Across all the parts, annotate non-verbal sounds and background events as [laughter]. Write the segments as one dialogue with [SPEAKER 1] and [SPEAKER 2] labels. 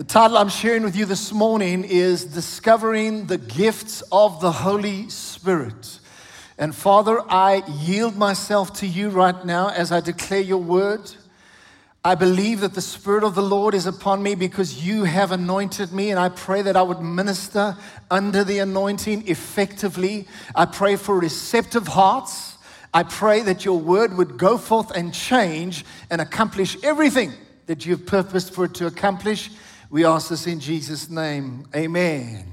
[SPEAKER 1] The title I'm sharing with you this morning is Discovering the Gifts of the Holy Spirit. And Father, I yield myself to you right now as I declare your word. I believe that the Spirit of the Lord is upon me because you have anointed me, and I pray that I would minister under the anointing effectively. I pray for receptive hearts. I pray that your word would go forth and change and accomplish everything that you've purposed for it to accomplish. We ask this in Jesus' name. Amen.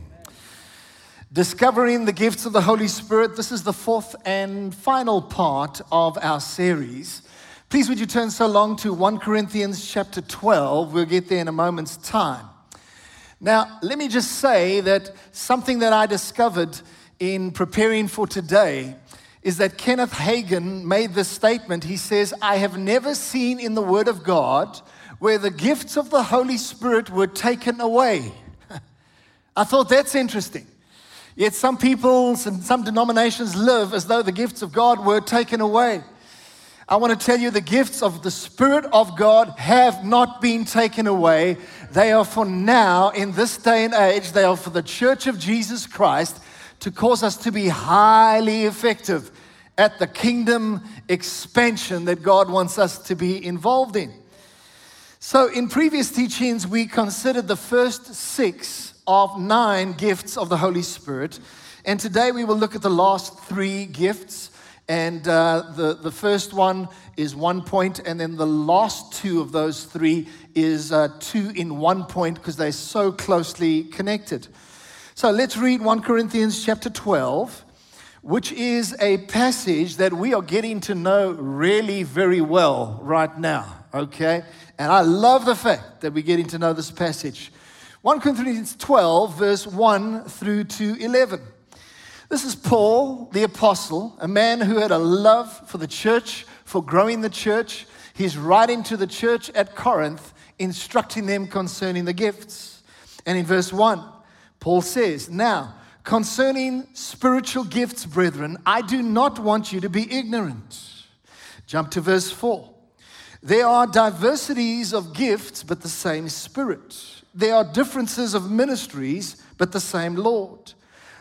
[SPEAKER 1] Discovering the gifts of the Holy Spirit. This is the fourth and final part of our series. Please, would you turn so long to 1 Corinthians chapter 12? We'll get there in a moment's time. Now, let me just say that something that I discovered in preparing for today is that Kenneth Hagin made this statement. He says, I have never seen in the Word of God where the gifts of the Holy Spirit were taken away. [laughs] I thought that's interesting. Yet some peoples and some denominations live as though the gifts of God were taken away. I want to tell you the gifts of the Spirit of God have not been taken away. They are for now, in this day and age, they are for the church of Jesus Christ to cause us to be highly effective at the kingdom expansion that God wants us to be involved in. So, in previous teachings, we considered the first six of nine gifts of the Holy Spirit. And today we will look at the last three gifts. And uh, the, the first one is one point, and then the last two of those three is uh, two in one point because they're so closely connected. So let's read 1 Corinthians chapter 12, which is a passage that we are getting to know really very well right now, okay? And I love the fact that we're getting to know this passage. 1 Corinthians 12, verse 1 through to 11. This is Paul, the apostle, a man who had a love for the church, for growing the church. He's writing to the church at Corinth, instructing them concerning the gifts. And in verse 1, Paul says, Now, concerning spiritual gifts, brethren, I do not want you to be ignorant. Jump to verse 4. There are diversities of gifts, but the same Spirit. There are differences of ministries, but the same Lord.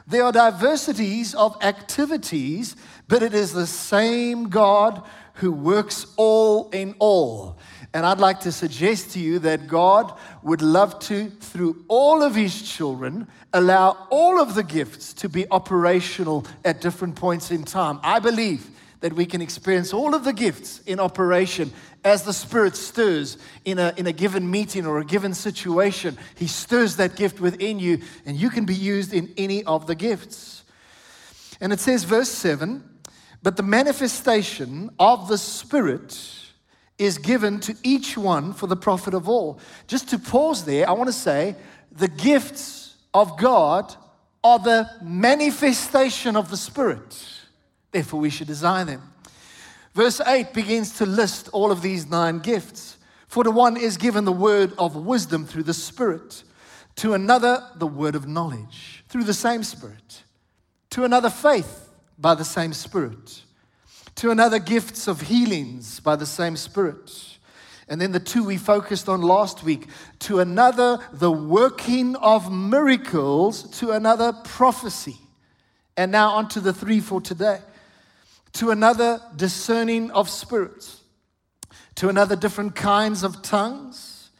[SPEAKER 1] There are diversities of activities, but it is the same God who works all in all. And I'd like to suggest to you that God would love to, through all of His children, allow all of the gifts to be operational at different points in time. I believe that we can experience all of the gifts in operation as the Spirit stirs in a, in a given meeting or a given situation. He stirs that gift within you, and you can be used in any of the gifts. And it says, verse 7 But the manifestation of the Spirit is given to each one for the profit of all. Just to pause there, I want to say the gifts of God are the manifestation of the Spirit. Therefore, we should desire them. Verse 8 begins to list all of these nine gifts. For to one is given the word of wisdom through the Spirit, to another, the word of knowledge through the same Spirit, to another, faith by the same Spirit, to another, gifts of healings by the same Spirit. And then the two we focused on last week to another, the working of miracles, to another, prophecy. And now on to the three for today to another discerning of spirits, to another different kinds of tongues,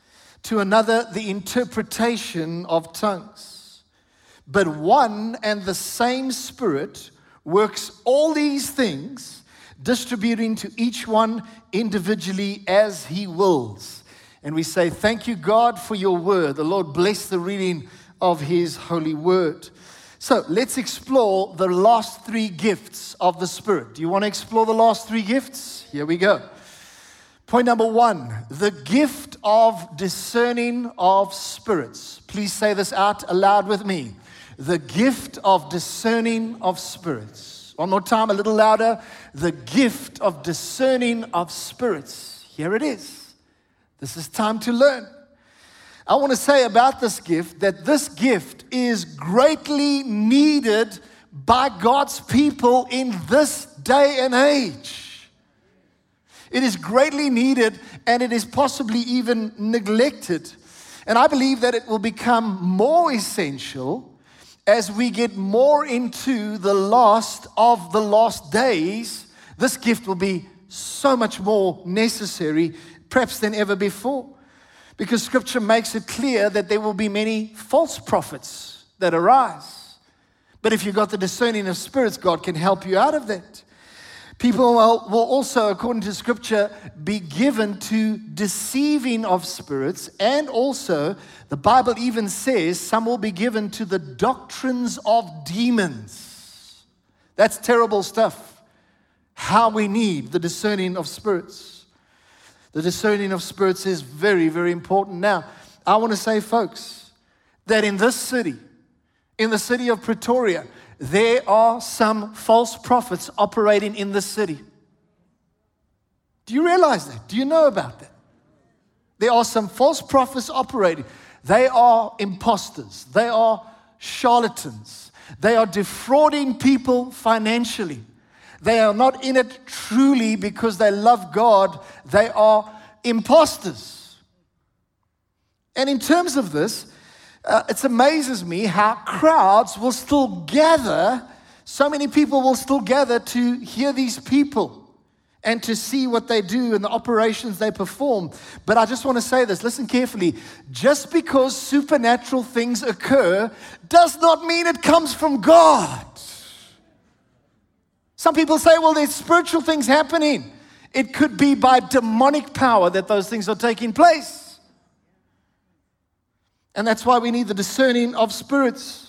[SPEAKER 1] to another the interpretation of tongues. But one and the same Spirit works all these things, distributing to each one individually as He wills. And we say, Thank you, God, for your word. The Lord bless the reading of His holy word. So let's explore the last three gifts of the Spirit. Do you want to explore the last three gifts? Here we go. Point number one the gift of discerning of spirits. Please say this out aloud with me. The gift of discerning of spirits. One more time, a little louder. The gift of discerning of spirits. Here it is. This is time to learn. I want to say about this gift that this gift is greatly needed by God's people in this day and age. It is greatly needed and it is possibly even neglected. And I believe that it will become more essential as we get more into the last of the last days. This gift will be so much more necessary, perhaps than ever before, because scripture makes it clear that there will be many false prophets that arise. But if you've got the discerning of spirits, God can help you out of that. People will, also, according to scripture, be given to deceiving of spirits, and also, the Bible even says some will be given to the doctrines of demons. That's terrible stuff. How we need the discerning of spirits. The discerning of spirits is very, very important. Now, I want to say, folks, that in this city, in the city of Pretoria, there are some false prophets operating in the city. Do you realize that? Do you know about that? There are some false prophets operating. They are imposters, they are charlatans, they are defrauding people financially. They are not in it truly because they love God, they are imposters. And in terms of this, uh, it amazes me how crowds will still gather, so many people will still gather to hear these people and to see what they do and the operations they perform. But I just want to say this listen carefully. Just because supernatural things occur does not mean it comes from God. Some people say, well, there's spiritual things happening. It could be by demonic power that those things are taking place. And that's why we need the discerning of spirits.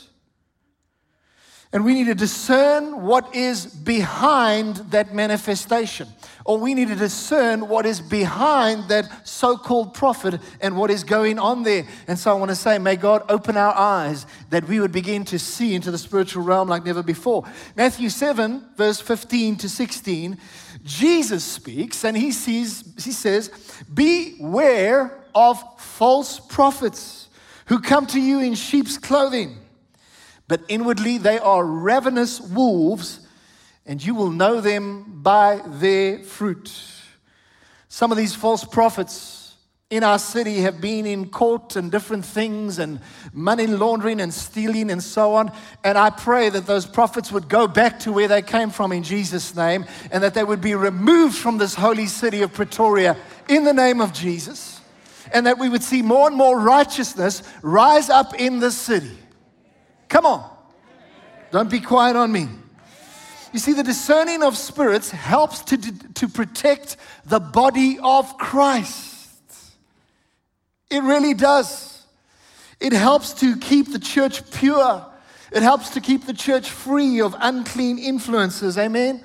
[SPEAKER 1] And we need to discern what is behind that manifestation. Or we need to discern what is behind that so called prophet and what is going on there. And so I want to say, may God open our eyes that we would begin to see into the spiritual realm like never before. Matthew 7, verse 15 to 16, Jesus speaks and he, sees, he says, Beware of false prophets who come to you in sheep's clothing, but inwardly they are ravenous wolves, and you will know them by their fruit. Some of these false prophets in our city have been in court and different things and money laundering and stealing and so on. And I pray that those prophets would go back to where they came from in Jesus' name and that they would be removed from this holy city of Pretoria in the name of Jesus and that we would see more and more righteousness rise up in the city. Come on. Don't be quiet on me. You see, the discerning of spirits helps to, to protect the body of Christ. It really does. It helps to keep the church pure. It helps to keep the church free of unclean influences. Amen.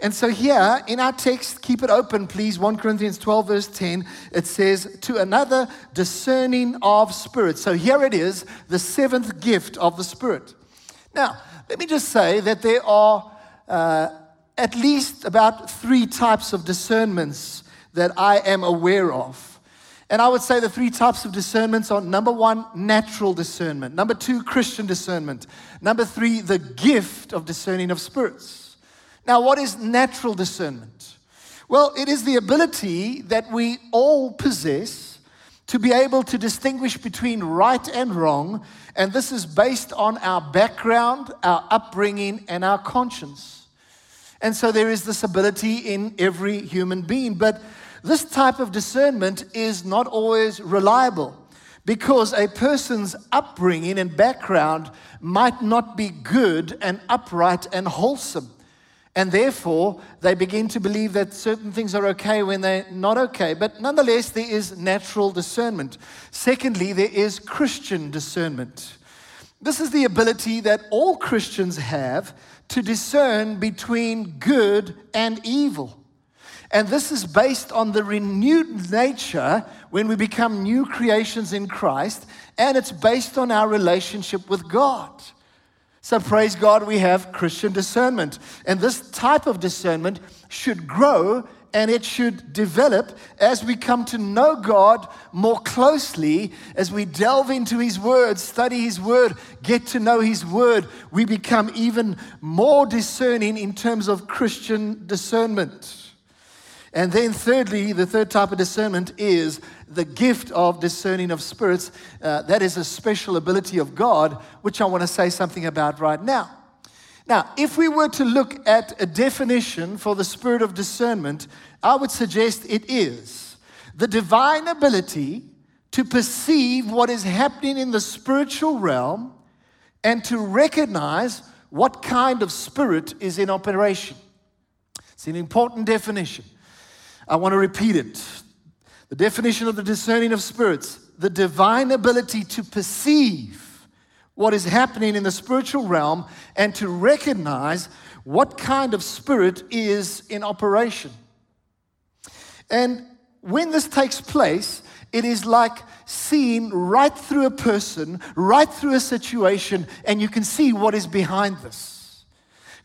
[SPEAKER 1] And so here in our text, keep it open, please. 1 Corinthians 12, verse 10, it says, To another discerning of spirits. So here it is, the seventh gift of the Spirit. Now, let me just say that there are uh, at least about three types of discernments that I am aware of. And I would say the three types of discernments are number one, natural discernment. Number two, Christian discernment. Number three, the gift of discerning of spirits. Now, what is natural discernment? Well, it is the ability that we all possess to be able to distinguish between right and wrong, and this is based on our background, our upbringing, and our conscience. And so there is this ability in every human being, but this type of discernment is not always reliable because a person's upbringing and background might not be good and upright and wholesome. And therefore, they begin to believe that certain things are okay when they're not okay. But nonetheless, there is natural discernment. Secondly, there is Christian discernment. This is the ability that all Christians have to discern between good and evil. And this is based on the renewed nature when we become new creations in Christ, and it's based on our relationship with God. So, praise God, we have Christian discernment. And this type of discernment should grow and it should develop as we come to know God more closely, as we delve into His Word, study His Word, get to know His Word. We become even more discerning in terms of Christian discernment. And then, thirdly, the third type of discernment is the gift of discerning of spirits. Uh, that is a special ability of God, which I want to say something about right now. Now, if we were to look at a definition for the spirit of discernment, I would suggest it is the divine ability to perceive what is happening in the spiritual realm and to recognize what kind of spirit is in operation. It's an important definition. I want to repeat it. The definition of the discerning of spirits, the divine ability to perceive what is happening in the spiritual realm and to recognize what kind of spirit is in operation. And when this takes place, it is like seeing right through a person, right through a situation, and you can see what is behind this.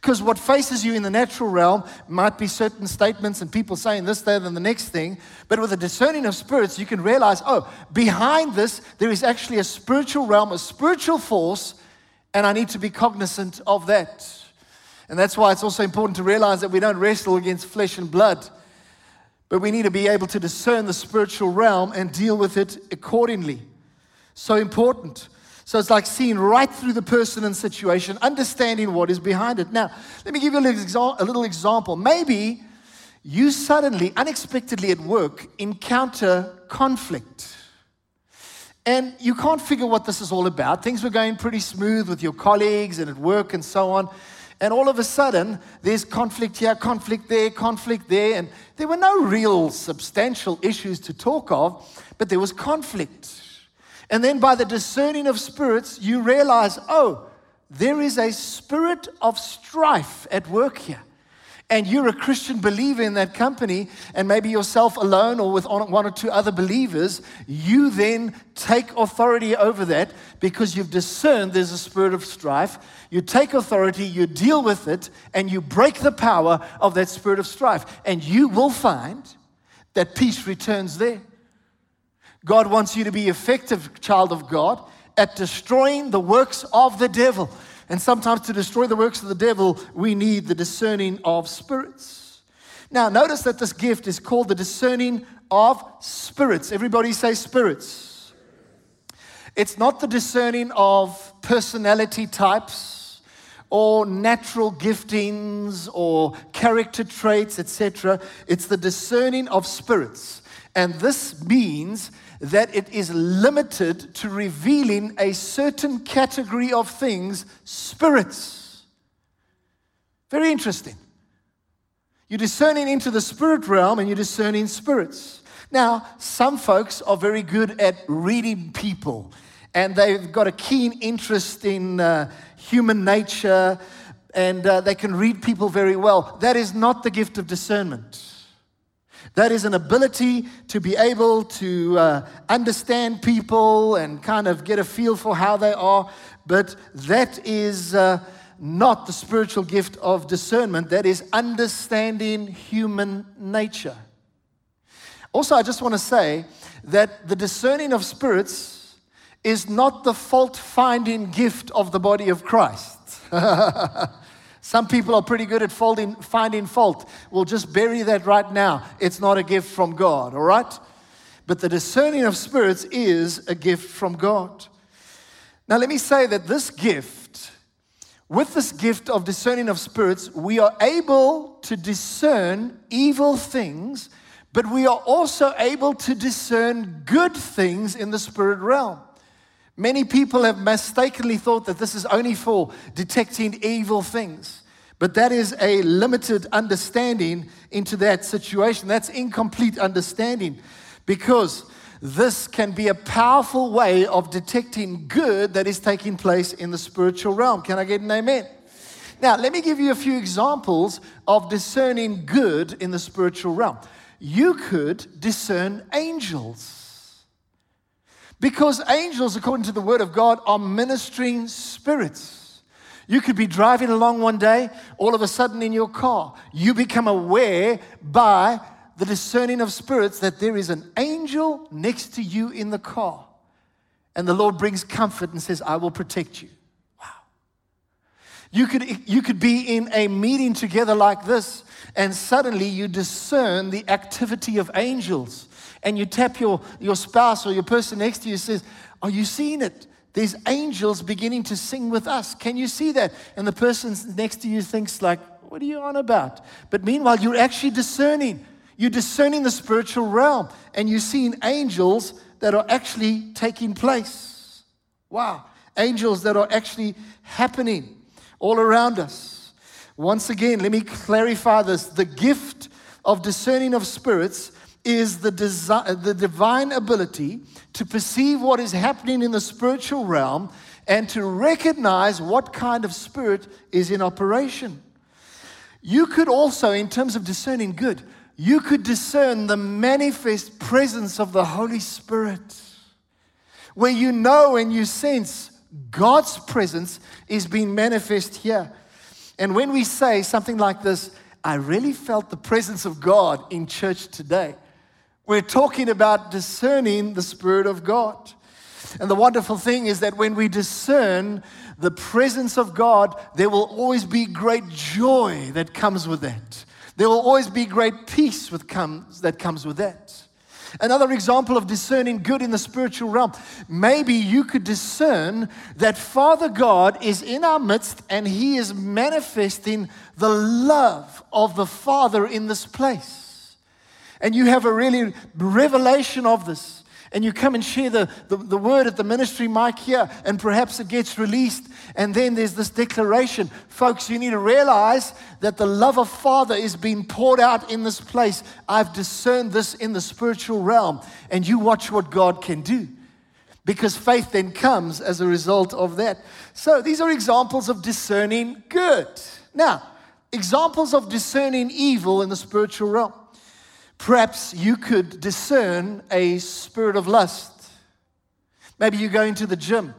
[SPEAKER 1] Because what faces you in the natural realm might be certain statements and people saying this, that, and the next thing. But with a discerning of spirits, you can realize, oh, behind this, there is actually a spiritual realm, a spiritual force, and I need to be cognizant of that. And that's why it's also important to realize that we don't wrestle against flesh and blood, but we need to be able to discern the spiritual realm and deal with it accordingly. So important. So it's like seeing right through the person and situation, understanding what is behind it. Now, let me give you a little, a little example. Maybe you suddenly, unexpectedly at work, encounter conflict. And you can't figure what this is all about. Things were going pretty smooth with your colleagues and at work and so on. And all of a sudden, there's conflict here, conflict there, conflict there. And there were no real substantial issues to talk of, but there was conflict. And then by the discerning of spirits, you realize, oh, there is a spirit of strife at work here. And you're a Christian believer in that company, and maybe yourself alone or with one or two other believers, you then take authority over that because you've discerned there's a spirit of strife. You take authority, you deal with it, and you break the power of that spirit of strife. And you will find that peace returns there. God wants you to be effective, child of God, at destroying the works of the devil. And sometimes to destroy the works of the devil, we need the discerning of spirits. Now, notice that this gift is called the discerning of spirits. Everybody say spirits. It's not the discerning of personality types or natural giftings or character traits, etc. It's the discerning of spirits. And this means that it is limited to revealing a certain category of things, spirits. Very interesting. You're discerning into the spirit realm and you're discerning spirits. Now, some folks are very good at reading people and they've got a keen interest in uh, human nature and uh, they can read people very well. That is not the gift of discernment. That is an ability to be able to uh, understand people and kind of get a feel for how they are. But that is uh, not the spiritual gift of discernment, that is understanding human nature. Also, I just want to say that the discerning of spirits is not the fault finding gift of the body of Christ. [laughs] Some people are pretty good at folding, finding fault. We'll just bury that right now. It's not a gift from God, all right? But the discerning of spirits is a gift from God. Now, let me say that this gift, with this gift of discerning of spirits, we are able to discern evil things, but we are also able to discern good things in the spirit realm. Many people have mistakenly thought that this is only for detecting evil things. But that is a limited understanding into that situation. That's incomplete understanding because this can be a powerful way of detecting good that is taking place in the spiritual realm. Can I get an amen? Now, let me give you a few examples of discerning good in the spiritual realm. You could discern angels. Because angels, according to the word of God, are ministering spirits. You could be driving along one day, all of a sudden in your car, you become aware by the discerning of spirits that there is an angel next to you in the car. And the Lord brings comfort and says, I will protect you. Wow. You could, you could be in a meeting together like this, and suddenly you discern the activity of angels. And you tap your, your spouse or your person next to you says, Are you seeing it? There's angels beginning to sing with us. Can you see that? And the person next to you thinks, like, what are you on about? But meanwhile, you're actually discerning. You're discerning the spiritual realm, and you're seeing angels that are actually taking place. Wow. Angels that are actually happening all around us. Once again, let me clarify this. The gift of discerning of spirits is the, desi- the divine ability to perceive what is happening in the spiritual realm and to recognize what kind of spirit is in operation. You could also, in terms of discerning good, you could discern the manifest presence of the Holy Spirit, where you know and you sense God's presence is being manifest here. And when we say something like this, I really felt the presence of God in church today. We're talking about discerning the Spirit of God. And the wonderful thing is that when we discern the presence of God, there will always be great joy that comes with that. There will always be great peace with comes, that comes with that. Another example of discerning good in the spiritual realm. Maybe you could discern that Father God is in our midst and He is manifesting the love of the Father in this place. And you have a really revelation of this and you come and share the, the, the, word at the ministry mic here, and perhaps it gets released, and then there's this declaration. Folks, you need to realize that the love of Father is being poured out in this place. I've discerned this in the spiritual realm, and you watch what God can do. Because faith then comes as a result of that. So these are examples of discerning good. Now, examples of discerning evil in the spiritual realm. Perhaps you could discern a spirit of lust. Maybe you go into the gym.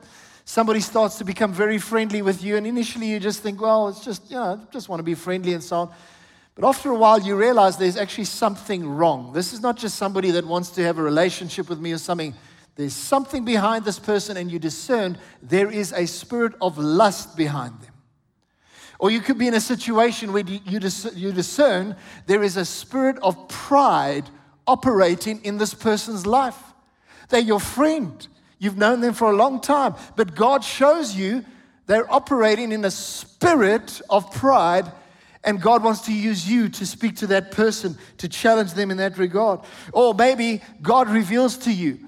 [SPEAKER 1] Somebody starts to become very friendly with you, and initially you just think, well, it's just, you know, just want to be friendly and so on. But after a while, you realize there's actually something wrong. This is not just somebody that wants to have a relationship with me or something. There's something behind this person, and you discern there is a spirit of lust behind them. Or you could be in a situation where you, you discern there is a spirit of pride operating in this person's life. They're your friend. You've known them for a long time, but God shows you they're operating in a spirit of pride, and God wants to use you to speak to that person, to challenge them in that regard. Or maybe God reveals to you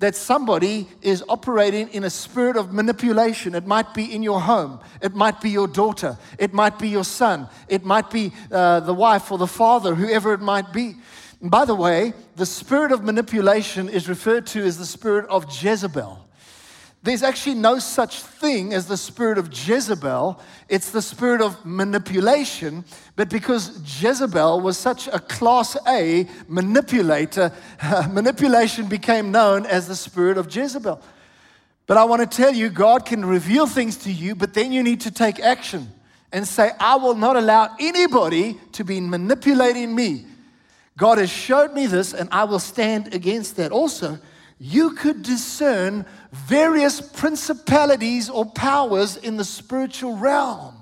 [SPEAKER 1] that somebody is operating in a spirit of manipulation. It might be in your home, it might be your daughter, it might be your son, it might be uh, the wife or the father, whoever it might be. And by the way, the spirit of manipulation is referred to as the spirit of Jezebel. There's actually no such thing as the spirit of Jezebel. It's the spirit of manipulation. But because Jezebel was such a class A manipulator, [laughs] manipulation became known as the spirit of Jezebel. But I want to tell you, God can reveal things to you, but then you need to take action and say, I will not allow anybody to be manipulating me. God has showed me this, and I will stand against that. Also, you could discern various principalities or powers in the spiritual realm.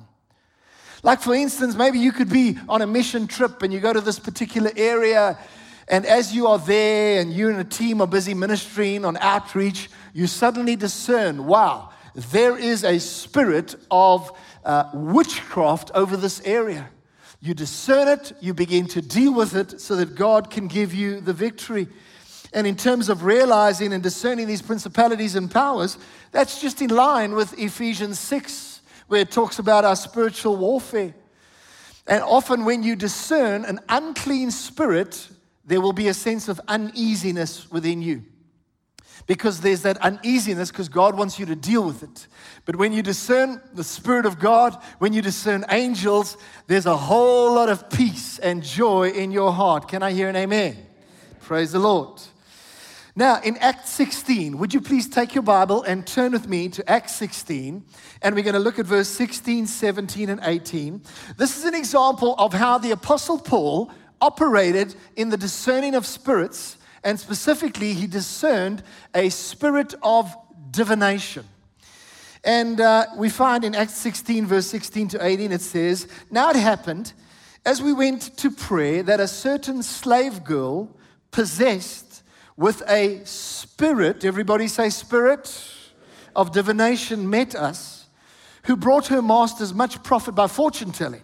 [SPEAKER 1] Like, for instance, maybe you could be on a mission trip and you go to this particular area, and as you are there and you and a team are busy ministering on outreach, you suddenly discern wow, there is a spirit of uh, witchcraft over this area. You discern it, you begin to deal with it so that God can give you the victory. And in terms of realizing and discerning these principalities and powers, that's just in line with Ephesians 6, where it talks about our spiritual warfare. And often, when you discern an unclean spirit, there will be a sense of uneasiness within you. Because there's that uneasiness, because God wants you to deal with it. But when you discern the Spirit of God, when you discern angels, there's a whole lot of peace and joy in your heart. Can I hear an amen? Praise the Lord. Now, in Acts 16, would you please take your Bible and turn with me to Acts 16? And we're going to look at verse 16, 17, and 18. This is an example of how the Apostle Paul operated in the discerning of spirits, and specifically, he discerned a spirit of divination. And uh, we find in Acts 16, verse 16 to 18, it says, Now it happened, as we went to pray, that a certain slave girl possessed with a spirit, everybody say spirit, of divination met us, who brought her masters much profit by fortune telling.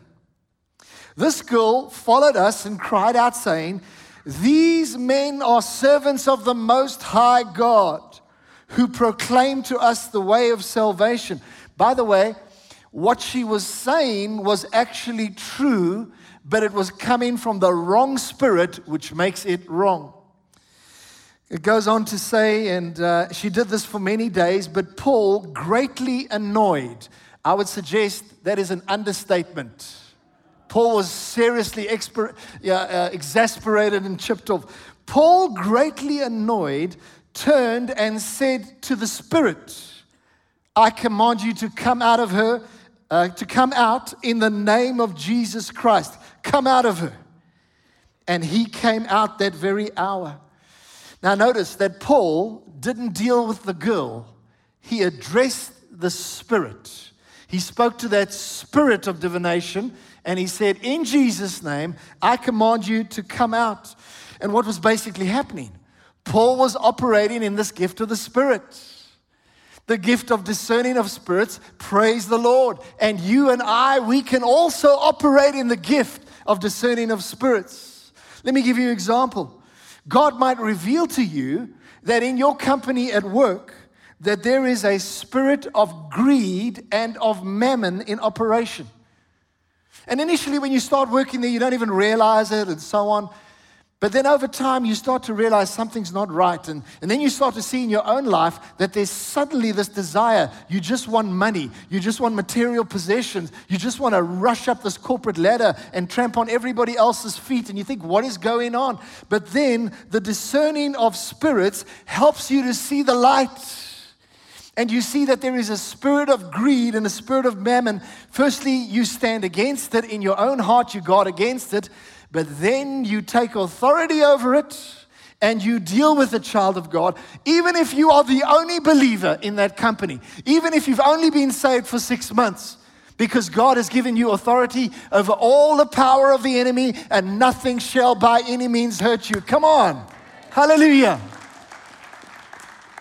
[SPEAKER 1] This girl followed us and cried out, saying, These men are servants of the Most High God who proclaim to us the way of salvation. By the way, what she was saying was actually true, but it was coming from the wrong spirit, which makes it wrong. It goes on to say, and uh, she did this for many days, but Paul, greatly annoyed, I would suggest that is an understatement. Paul was seriously exper- uh, exasperated and chipped off. Paul, greatly annoyed, turned and said to the Spirit, I command you to come out of her, uh, to come out in the name of Jesus Christ. Come out of her. And he came out that very hour. Now, notice that Paul didn't deal with the girl, he addressed the spirit. He spoke to that spirit of divination and he said, In Jesus' name, I command you to come out. And what was basically happening? Paul was operating in this gift of the Spirit. The gift of discerning of spirits, praise the Lord. And you and I, we can also operate in the gift of discerning of spirits. Let me give you an example. God might reveal to you that in your company at work, that there is a spirit of greed and of mammon in operation. And initially, when you start working there, you don't even realize it and so on. But then over time, you start to realize something's not right. And, and then you start to see in your own life that there's suddenly this desire. You just want money. You just want material possessions. You just want to rush up this corporate ladder and tramp on everybody else's feet. And you think, what is going on? But then the discerning of spirits helps you to see the light. And you see that there is a spirit of greed and a spirit of mammon. Firstly, you stand against it in your own heart, you guard against it but then you take authority over it and you deal with the child of God, even if you are the only believer in that company, even if you've only been saved for six months, because God has given you authority over all the power of the enemy, and nothing shall by any means hurt you. Come on. Hallelujah.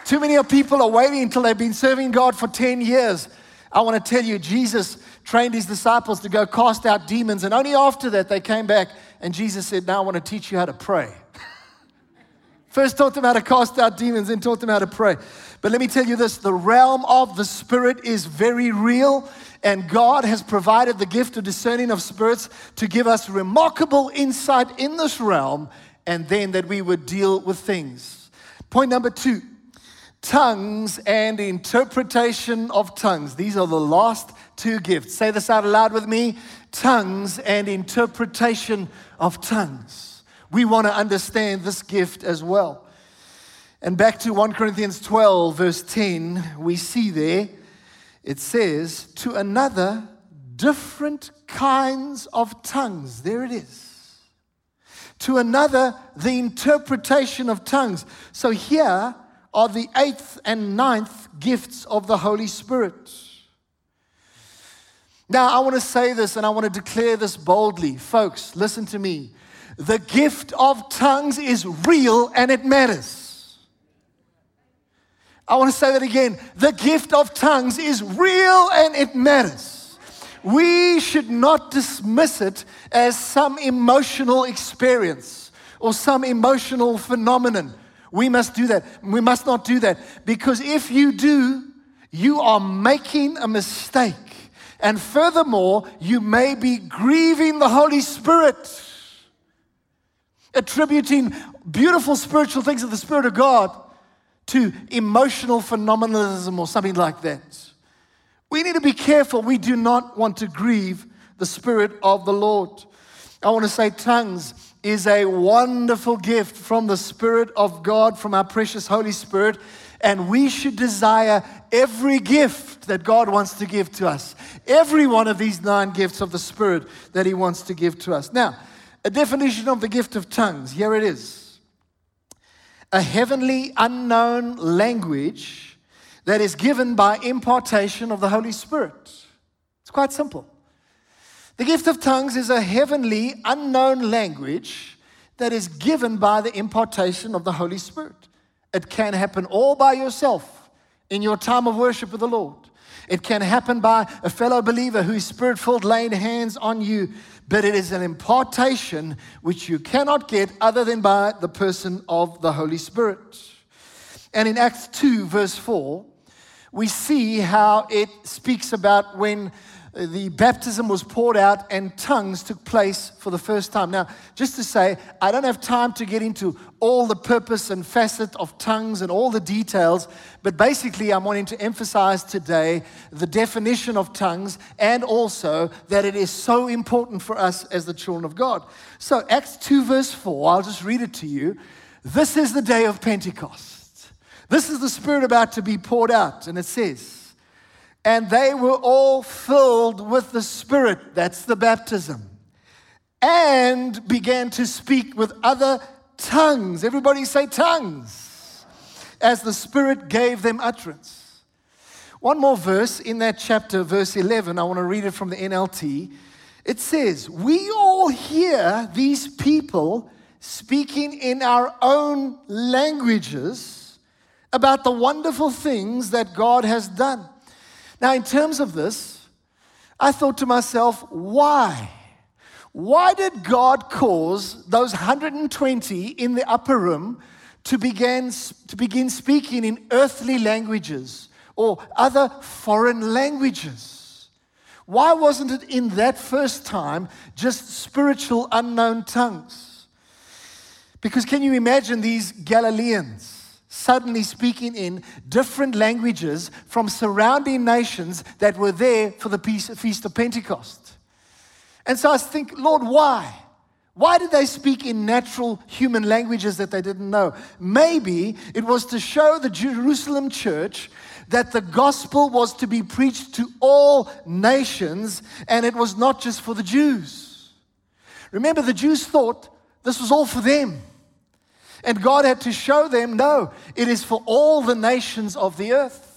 [SPEAKER 1] Too many people are waiting until they've been serving God for 10 years. I want to tell you, Jesus trained his disciples to go cast out demons, and only after that they came back and Jesus said, Now I want to teach you how to pray. First taught them how to cast out demons, then taught them how to pray. But let me tell you this the realm of the Spirit is very real, and God has provided the gift of discerning of spirits to give us remarkable insight in this realm, and then that we would deal with things. Point number two tongues and interpretation of tongues. These are the last two gifts. Say this out loud with me tongues and interpretation of tongues. We want to understand this gift as well. And back to 1 Corinthians 12, verse 10, we see there, it says, to another, different kinds of tongues. There it is. To another, the interpretation of tongues. So here are the eighth and ninth gifts of the Holy Spirit. Now, I want to say this and I want to declare this boldly. Folks, listen to me. The gift of tongues is real and it matters. I want to say that again. The gift of tongues is real and it matters. We should not dismiss it as some emotional experience or some emotional phenomenon. We must do that. We must not do that because if you do, you are making a mistake. And furthermore, you may be grieving the Holy Spirit, attributing beautiful spiritual things of the Spirit of God to emotional phenomenalism or something like that. We need to be careful. We do not want to grieve the Spirit of the Lord. I want to say, tongues is a wonderful gift from the Spirit of God, from our precious Holy Spirit. And we should desire every gift that God wants to give to us. Every one of these nine gifts of the Spirit that He wants to give to us. Now, a definition of the gift of tongues here it is a heavenly unknown language that is given by impartation of the Holy Spirit. It's quite simple. The gift of tongues is a heavenly, unknown language that is given by the impartation of the Holy Spirit. It can happen all by yourself in your time of worship with the Lord. It can happen by a fellow believer who is spirit filled, laying hands on you, but it is an impartation which you cannot get other than by the person of the Holy Spirit. And in Acts 2, verse 4, we see how it speaks about when the baptism was poured out and tongues took place for the first time. Now, just to say, I don't have time to get into all the purpose and facet of tongues and all the details, but basically, I'm wanting to emphasize today the definition of tongues and also that it is so important for us as the children of God. So, Acts 2, verse 4, I'll just read it to you. This is the day of Pentecost. This is the Spirit about to be poured out, and it says, and they were all filled with the Spirit. That's the baptism. And began to speak with other tongues. Everybody say tongues. As the Spirit gave them utterance. One more verse in that chapter, verse 11. I want to read it from the NLT. It says, We all hear these people speaking in our own languages about the wonderful things that God has done. Now, in terms of this, I thought to myself, why? Why did God cause those 120 in the upper room to begin, to begin speaking in earthly languages or other foreign languages? Why wasn't it in that first time just spiritual unknown tongues? Because can you imagine these Galileans? Suddenly speaking in different languages from surrounding nations that were there for the Feast of Pentecost. And so I think, Lord, why? Why did they speak in natural human languages that they didn't know? Maybe it was to show the Jerusalem church that the gospel was to be preached to all nations and it was not just for the Jews. Remember, the Jews thought this was all for them. And God had to show them no, it is for all the nations of the earth.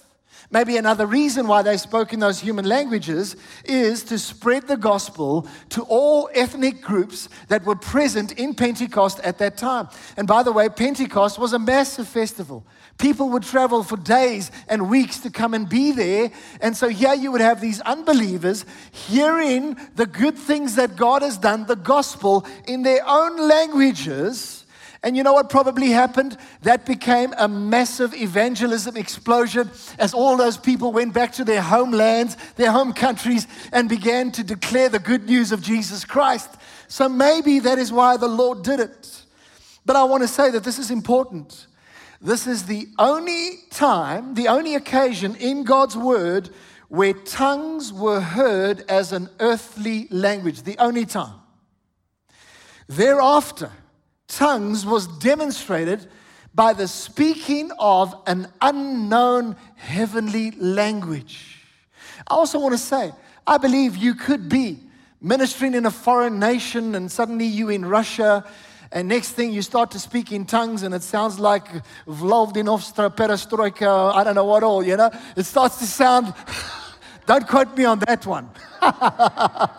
[SPEAKER 1] Maybe another reason why they spoke in those human languages is to spread the gospel to all ethnic groups that were present in Pentecost at that time. And by the way, Pentecost was a massive festival. People would travel for days and weeks to come and be there. And so here you would have these unbelievers hearing the good things that God has done, the gospel, in their own languages and you know what probably happened? That became a massive evangelism explosion as all those people went back to their homelands, their home countries, and began to declare the good news of Jesus Christ. So maybe that is why the Lord did it. But I want to say that this is important. This is the only time, the only occasion in God's word where tongues were heard as an earthly language. The only time. Thereafter, tongues was demonstrated by the speaking of an unknown heavenly language. I also want to say, I believe you could be ministering in a foreign nation and suddenly you in Russia and next thing you start to speak in tongues and it sounds like Vlovdinovstra perestroika, I don't know what all, you know? It starts to sound, [laughs] don't quote me on that one. [laughs]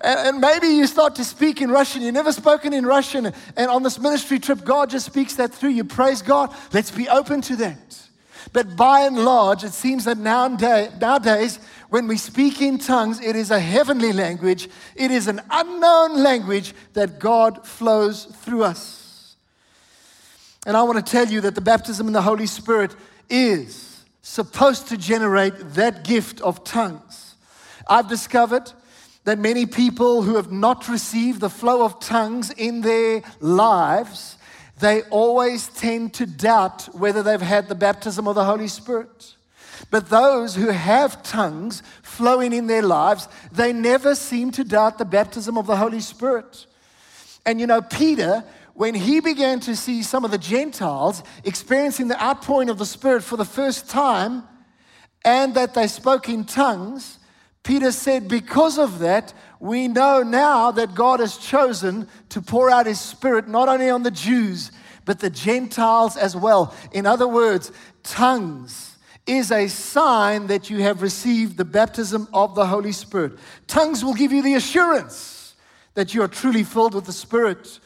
[SPEAKER 1] And, maybe you start to speak in Russian. You've never spoken in Russian. And on this ministry trip, God just speaks that through you. Praise God. Let's be open to that. But by and large, it seems that nowadays, when we speak in tongues, it is a heavenly language. It is an unknown language that God flows through us. And I want to tell you that the baptism in the Holy Spirit is supposed to generate that gift of tongues. I've discovered that many people who have not received the flow of tongues in their lives, they always tend to doubt whether they've had the baptism of the Holy Spirit. But those who have tongues flowing in their lives, they never seem to doubt the baptism of the Holy Spirit. And you know, Peter, when he began to see some of the Gentiles experiencing the outpouring of the Spirit for the first time, and that they spoke in tongues, Peter said, Because of that, we know now that God has chosen to pour out his spirit not only on the Jews, but the Gentiles as well. In other words, tongues is a sign that you have received the baptism of the Holy Spirit. Tongues will give you the assurance that you are truly filled with the Spirit.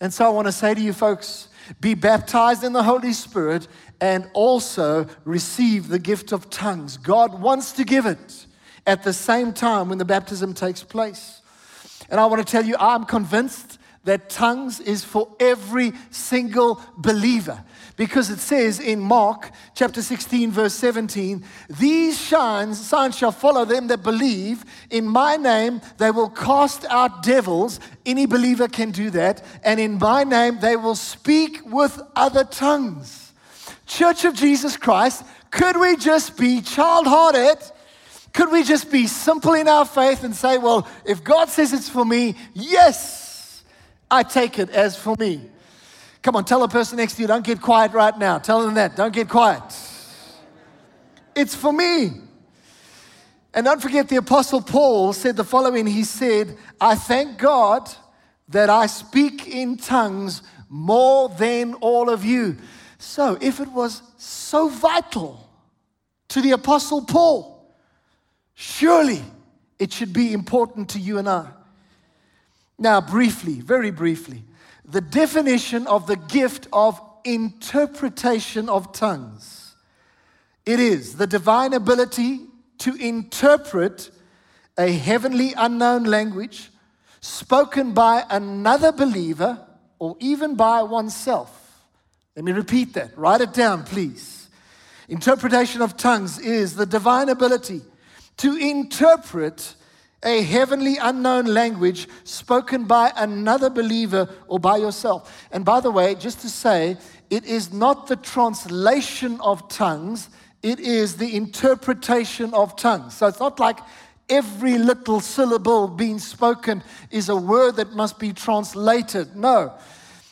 [SPEAKER 1] And so I want to say to you folks be baptized in the Holy Spirit and also receive the gift of tongues. God wants to give it at the same time when the baptism takes place. And I want to tell you, I'm convinced that tongues is for every single believer. Because it says in Mark chapter 16, verse 17, these signs, signs shall follow them that believe. In my name they will cast out devils. Any believer can do that. And in my name they will speak with other tongues. Church of Jesus Christ, could we just be child hearted? Could we just be simple in our faith and say, well, if God says it's for me, yes, I take it as for me. Come on, tell a person next to you, don't get quiet right now. Tell them that, don't get quiet. It's for me. And don't forget, the Apostle Paul said the following He said, I thank God that I speak in tongues more than all of you. So, if it was so vital to the Apostle Paul, surely it should be important to you and I. Now, briefly, very briefly, the definition of the gift of interpretation of tongues. It is the divine ability to interpret a heavenly unknown language spoken by another believer or even by oneself. Let me repeat that. Write it down, please. Interpretation of tongues is the divine ability to interpret a heavenly unknown language spoken by another believer or by yourself. And by the way, just to say, it is not the translation of tongues, it is the interpretation of tongues. So it's not like every little syllable being spoken is a word that must be translated. No.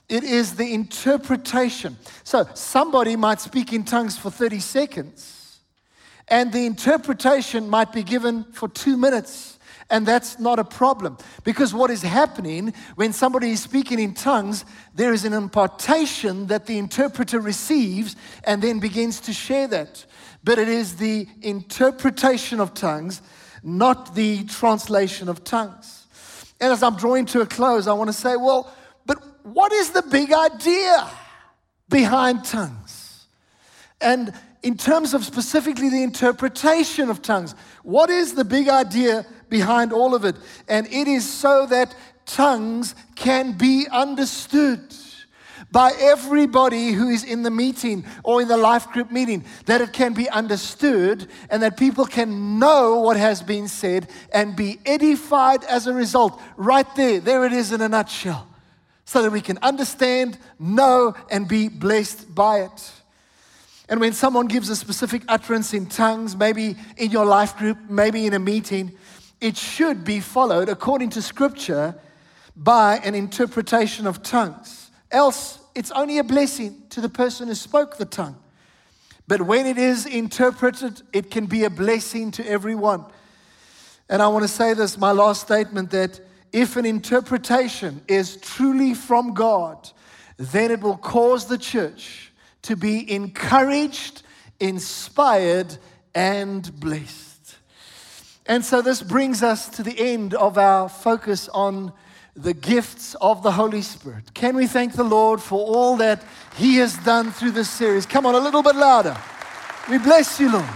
[SPEAKER 1] It is the interpretation. So somebody might speak in tongues for 30 seconds, and the interpretation might be given for two minutes. And that's not a problem. Because what is happening when somebody is speaking in tongues, there is an impartation that the interpreter receives and then begins to share that. But it is the interpretation of tongues, not the translation of tongues. And as I'm drawing to a close, I want to say, well, but what is the big idea behind tongues? And in terms of specifically the interpretation of tongues, what is the big idea behind all of it? And it is so that tongues can be understood by everybody who is in the meeting or in the life group meeting, that it can be understood and that people can know what has been said and be edified as a result. Right there, there it is in a nutshell so that we can understand, know, and be blessed by it. And when someone gives a specific utterance in tongues, maybe in your life group, maybe in a meeting, it should be followed according to scripture by an interpretation of tongues. Else, it's only a blessing to the person who spoke the tongue. But when it is interpreted, it can be a blessing to everyone. And I want to say this, my last statement, that if an interpretation is truly from God, then it will cause the church to be encouraged, inspired, and blessed. And so this brings us to the end of our focus on the gifts of the Holy Spirit. Can we thank the Lord for all that He has done through this series? Come on, a little bit louder. We bless you, Lord.